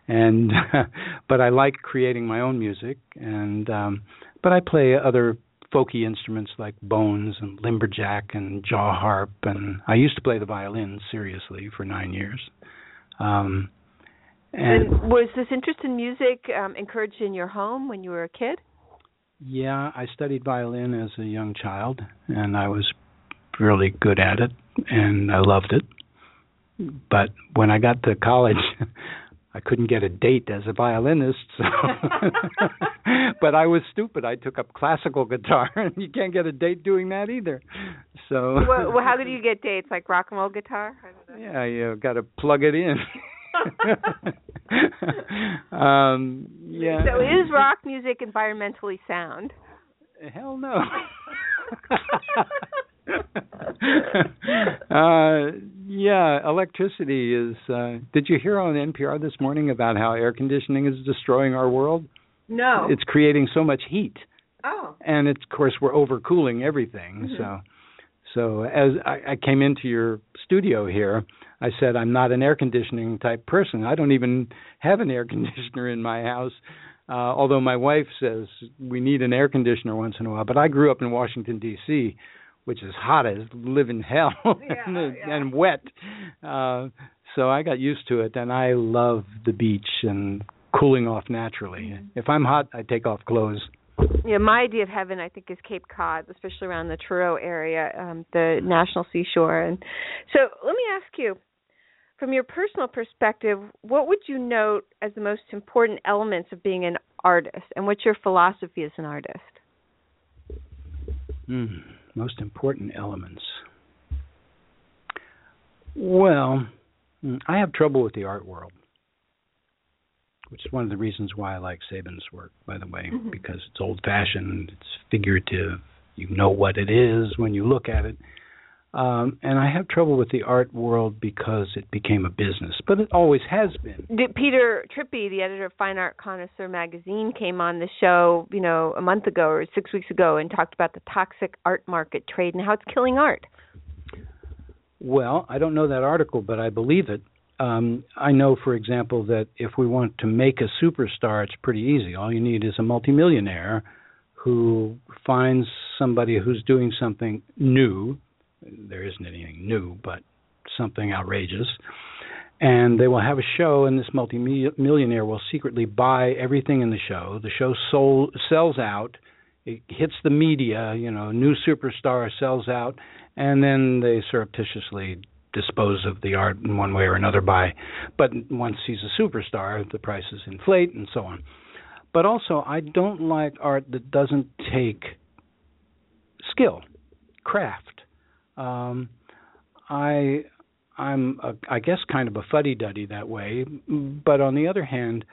And but I like creating my own music and um but I play other folky instruments like bones and limberjack and jaw harp and I used to play the violin seriously for 9 years. Um and, and was this interest in music um, encouraged in your home when you were a kid? Yeah, I studied violin as a young child, and I was really good at it, and I loved it. But when I got to college, I couldn't get a date as a violinist. So but I was stupid. I took up classical guitar, and you can't get a date doing that either. So well, well how did you get dates? Like rock and roll guitar? Yeah, you got to plug it in. um, yeah. So is rock music environmentally sound? Hell no. uh, yeah, electricity is. Uh, did you hear on NPR this morning about how air conditioning is destroying our world? No. It's creating so much heat. Oh. And it's, of course, we're overcooling everything. Mm-hmm. So, so as I, I came into your studio here, I said I'm not an air conditioning type person. I don't even have an air conditioner in my house. Uh, although my wife says we need an air conditioner once in a while, but I grew up in Washington D.C., which is hot as living hell yeah, and, yeah. and wet. Uh, so I got used to it, and I love the beach and cooling off naturally. Mm-hmm. If I'm hot, I take off clothes. Yeah, my idea of heaven, I think, is Cape Cod, especially around the Truro area, um, the national seashore. And so, let me ask you, from your personal perspective, what would you note as the most important elements of being an artist, and what's your philosophy as an artist? Mm most important elements? Well, mm, I have trouble with the art world, which is one of the reasons why I like Sabin's work, by the way, mm-hmm. because it's old fashioned, it's figurative, you know what it is when you look at it. Um, and I have trouble with the art world because it became a business, but it always has been. Peter Trippi, the editor of Fine Art Connoisseur magazine, came on the show, you know, a month ago or six weeks ago, and talked about the toxic art market trade and how it's killing art. Well, I don't know that article, but I believe it. Um, I know, for example, that if we want to make a superstar, it's pretty easy. All you need is a multimillionaire who finds somebody who's doing something new there isn't anything new, but something outrageous. And they will have a show, and this multi-millionaire will secretly buy everything in the show. The show sold, sells out. It hits the media, you know, new superstar sells out, and then they surreptitiously dispose of the art in one way or another by but once he's a superstar the prices inflate and so on but also i don't like art that doesn't take skill craft um, I I'm a, I guess kind of a fuddy-duddy that way, but on the other hand,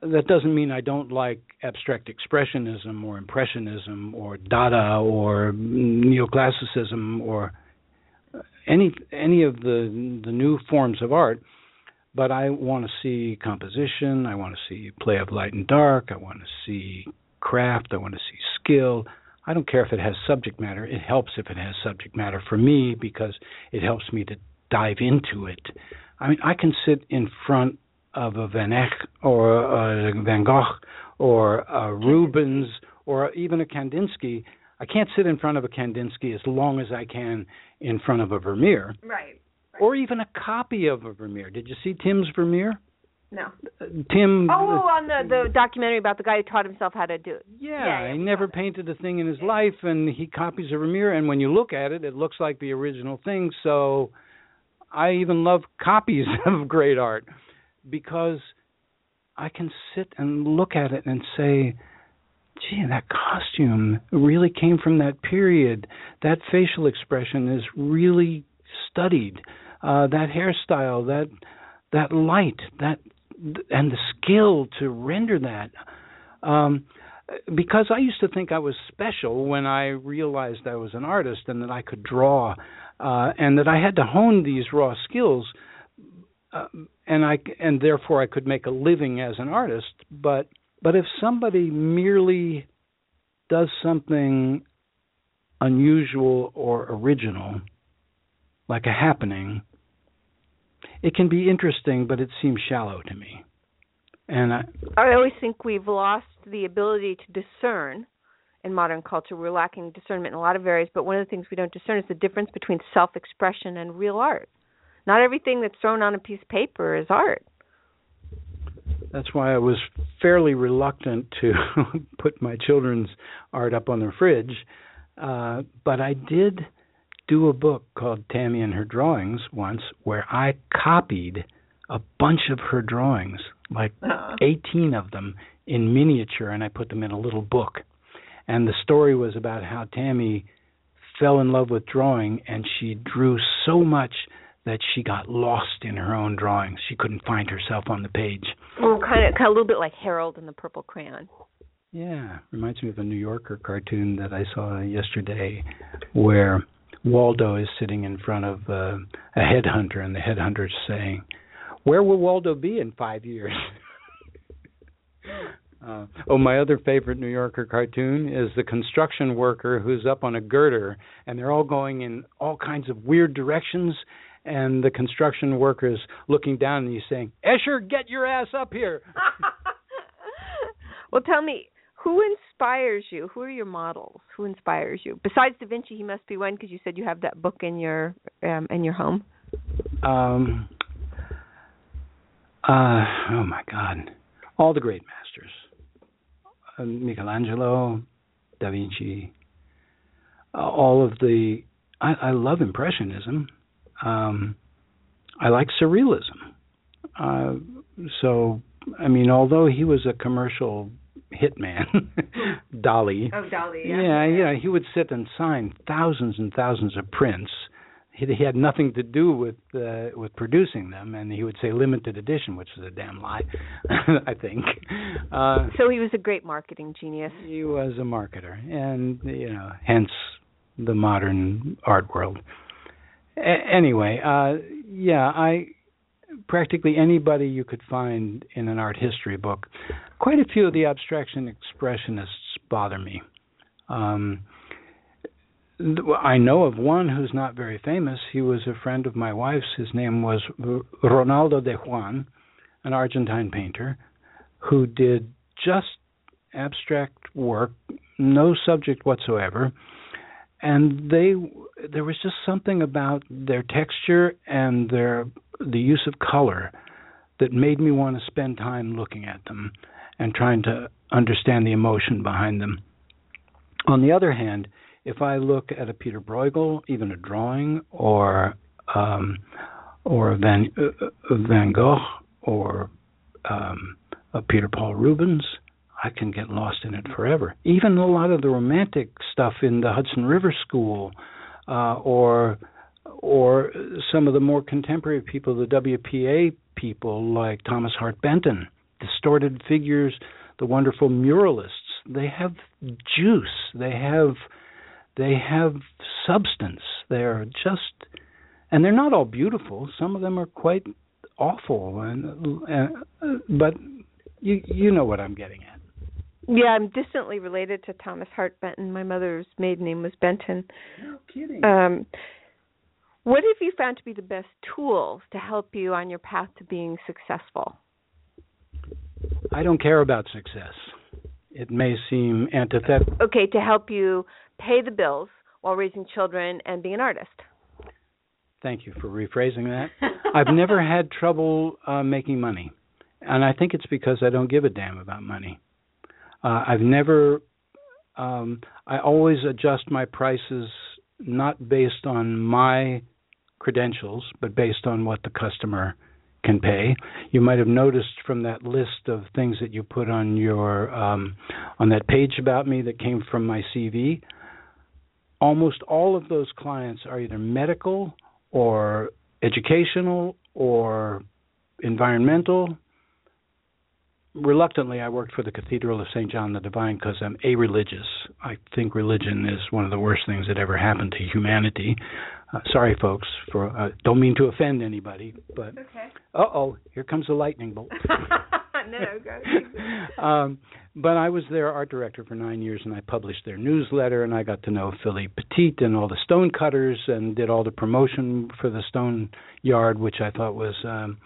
that doesn't mean I don't like abstract expressionism or impressionism or Dada or neoclassicism or any any of the the new forms of art. But I want to see composition. I want to see play of light and dark. I want to see craft. I want to see skill. I don't care if it has subject matter. It helps if it has subject matter for me because it helps me to dive into it. I mean, I can sit in front of a Van Eyck or a Van Gogh or a Rubens or even a Kandinsky. I can't sit in front of a Kandinsky as long as I can in front of a Vermeer. Right. right. Or even a copy of a Vermeer. Did you see Tim's Vermeer? No. Tim. Oh, on the the documentary about the guy who taught himself how to do it. Yeah, yeah he never painted a thing in his life, and he copies a Vermeer, and when you look at it, it looks like the original thing. So, I even love copies of great art because I can sit and look at it and say, "Gee, that costume really came from that period. That facial expression is really studied. Uh, that hairstyle, that." that light, that and the skill to render that. Um, because I used to think I was special when I realized I was an artist and that I could draw, uh, and that I had to hone these raw skills, uh, and I and therefore I could make a living as an artist. But but if somebody merely does something unusual or original, like a happening, it can be interesting, but it seems shallow to me. And I, I always think we've lost the ability to discern in modern culture. We're lacking discernment in a lot of areas, but one of the things we don't discern is the difference between self-expression and real art. Not everything that's thrown on a piece of paper is art. That's why I was fairly reluctant to put my children's art up on the fridge, uh, but I did do a book called Tammy and Her Drawings once where I copied a bunch of her drawings, like uh-huh. 18 of them in miniature, and I put them in a little book. And the story was about how Tammy fell in love with drawing and she drew so much that she got lost in her own drawings. She couldn't find herself on the page. Oh, kind of, kind of a little bit like Harold and the Purple Crayon. Yeah, reminds me of a New Yorker cartoon that I saw yesterday, where Waldo is sitting in front of uh, a headhunter, and the headhunter is saying, "Where will Waldo be in five years?" Uh, oh, my other favorite New Yorker cartoon is the construction worker who's up on a girder, and they're all going in all kinds of weird directions. And the construction worker is looking down and he's saying, "Escher, get your ass up here." well, tell me, who inspires you? Who are your models? Who inspires you? Besides Da Vinci, he must be one because you said you have that book in your um, in your home. Um. Uh, oh my God, all the great masters: uh, Michelangelo, Da Vinci, uh, all of the. I, I love impressionism. Um, I like surrealism. Uh, so, I mean, although he was a commercial hitman, Dali. Oh, Dali. Yeah. yeah, yeah. He would sit and sign thousands and thousands of prints. He, he had nothing to do with uh, with producing them, and he would say limited edition, which is a damn lie, I think. Uh, so he was a great marketing genius. He was a marketer, and you know, hence the modern art world. A- anyway, uh, yeah, I practically anybody you could find in an art history book. Quite a few of the abstraction expressionists bother me. Um, I know of one who's not very famous. He was a friend of my wife's. His name was Ronaldo de Juan, an Argentine painter who did just abstract work, no subject whatsoever. And they there was just something about their texture and their the use of color that made me want to spend time looking at them and trying to understand the emotion behind them. On the other hand, if I look at a Peter Bruegel, even a drawing, or um, or Van uh, Van Gogh, or um, a Peter Paul Rubens, I can get lost in it forever. Even a lot of the romantic stuff in the Hudson River School, uh, or or some of the more contemporary people, the WPA people like Thomas Hart Benton, distorted figures, the wonderful muralists. They have juice. They have they have substance. They're just and they're not all beautiful. Some of them are quite awful and, and but you you know what I'm getting at. Yeah, I'm distantly related to Thomas Hart Benton. My mother's maiden name was Benton. No kidding. Um, what have you found to be the best tools to help you on your path to being successful? I don't care about success. It may seem antithetical. Okay, to help you pay the bills while raising children and being an artist. Thank you for rephrasing that. I've never had trouble uh, making money, and I think it's because I don't give a damn about money. Uh, I've never. Um, I always adjust my prices not based on my credentials, but based on what the customer can pay. You might have noticed from that list of things that you put on your um, on that page about me that came from my CV. Almost all of those clients are either medical or educational or environmental. Reluctantly, I worked for the Cathedral of St. John the Divine because I'm a religious. I think religion is one of the worst things that ever happened to humanity. Uh, sorry, folks, for uh, don't mean to offend anybody, but okay. uh oh, here comes the lightning bolt. no, go. um, but I was their art director for nine years, and I published their newsletter, and I got to know Philippe Petit and all the stone cutters, and did all the promotion for the stone yard, which I thought was um,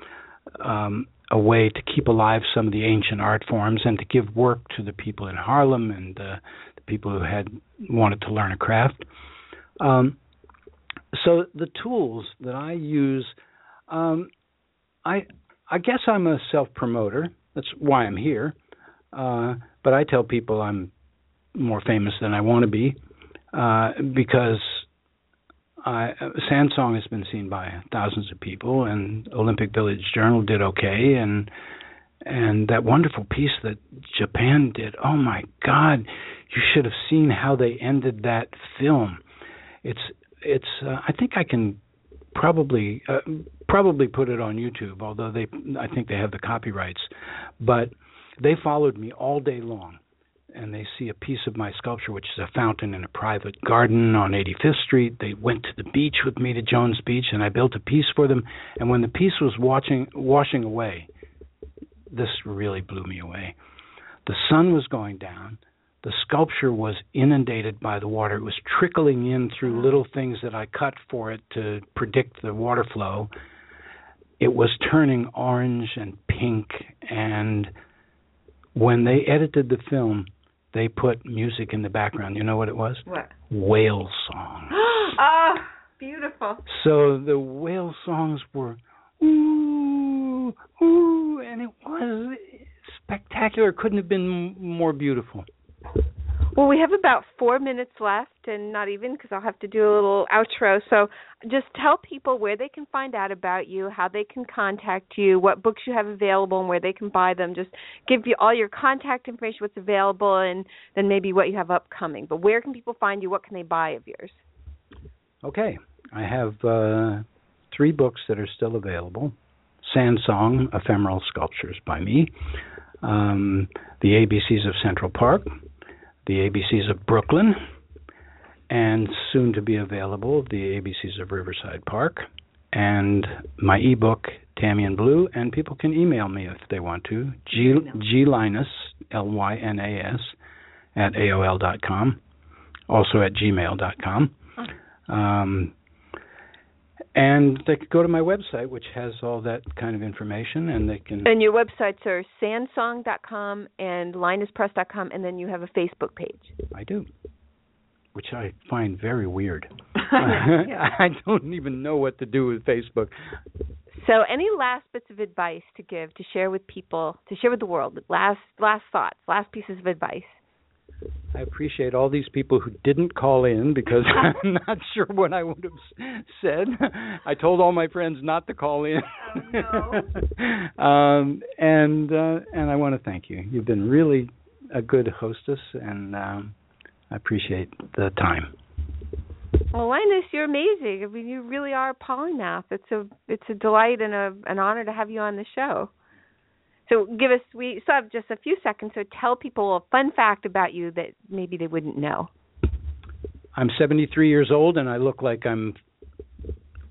um, a way to keep alive some of the ancient art forms and to give work to the people in Harlem and uh, the people who had wanted to learn a craft. Um, so the tools that I use, um, I I guess I'm a self promoter. That's why I'm here. Uh, but I tell people I'm more famous than I want to be uh, because I, Sandsong has been seen by thousands of people, and Olympic Village Journal did okay, and and that wonderful piece that Japan did. Oh my God, you should have seen how they ended that film. It's it's. Uh, I think I can probably uh, probably put it on YouTube, although they I think they have the copyrights. But they followed me all day long, and they see a piece of my sculpture, which is a fountain in a private garden on 85th Street. They went to the beach with me to Jones Beach, and I built a piece for them. And when the piece was watching washing away, this really blew me away. The sun was going down the sculpture was inundated by the water. It was trickling in through little things that I cut for it to predict the water flow. It was turning orange and pink, and when they edited the film, they put music in the background. You know what it was? What? Whale songs. oh, beautiful. So the whale songs were ooh, ooh, and it was spectacular. Couldn't have been more beautiful. Well, we have about four minutes left, and not even because I'll have to do a little outro. So, just tell people where they can find out about you, how they can contact you, what books you have available, and where they can buy them. Just give you all your contact information, what's available, and then maybe what you have upcoming. But where can people find you? What can they buy of yours? Okay, I have uh, three books that are still available. Sand Song, Ephemeral Sculptures by me. Um, the ABCs of Central Park, the ABCs of Brooklyn, and soon to be available, the ABCs of Riverside Park, and my ebook, Tammy in Blue, and people can email me if they want to, G, G Lynas, L Y N A S, at AOL dot com, also at gmail dot com. Um, and they could go to my website, which has all that kind of information, and they can. And your websites are sandsong.com and lynaspress.com, and then you have a Facebook page. I do, which I find very weird. I don't even know what to do with Facebook. So, any last bits of advice to give, to share with people, to share with the world? Last, last thoughts, last pieces of advice. I appreciate all these people who didn't call in because I'm not sure what I would have said. I told all my friends not to call in. Oh, um, and uh, and I want to thank you. You've been really a good hostess, and um, I appreciate the time. Well, Lynas, you're amazing. I mean, you really are a polymath. It's a it's a delight and a an honor to have you on the show. So give us we still have just a few seconds. So tell people a fun fact about you that maybe they wouldn't know. I'm 73 years old and I look like I'm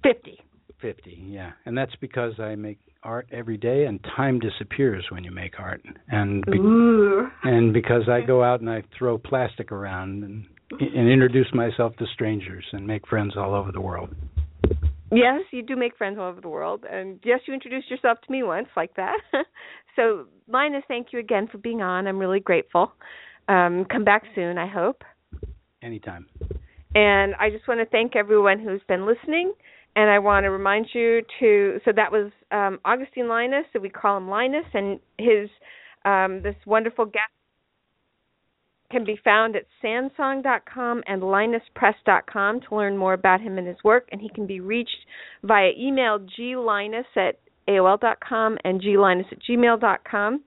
50. 50, yeah. And that's because I make art every day and time disappears when you make art. And be- and because I go out and I throw plastic around and and introduce myself to strangers and make friends all over the world. Yes, you do make friends all over the world, and yes, you introduced yourself to me once like that. so, Lynas, thank you again for being on. I'm really grateful. Um, come back soon, I hope. Anytime. And I just want to thank everyone who's been listening. And I want to remind you to so that was um, Augustine Lynas, so we call him Lynas, and his um, this wonderful guest can be found at sandsong.com and lynaspress.com to learn more about him and his work. And he can be reached via email glynas at AOL.com and glynas at gmail.com.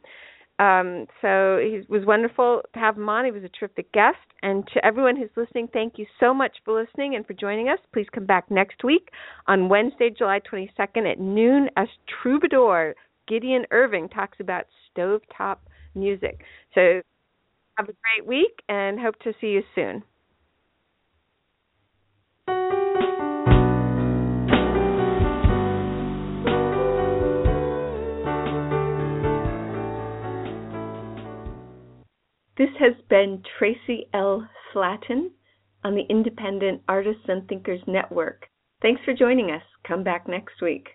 Um, so it was wonderful to have him on. He was a terrific guest. And to everyone who's listening, thank you so much for listening and for joining us. Please come back next week on Wednesday, July 22nd at noon as Troubadour Gideon Irving talks about stovetop music. So have a great week and hope to see you soon. This has been Traci L. Slatton on the Independent Artists and Thinkers Network. Thanks for joining us. Come back next week.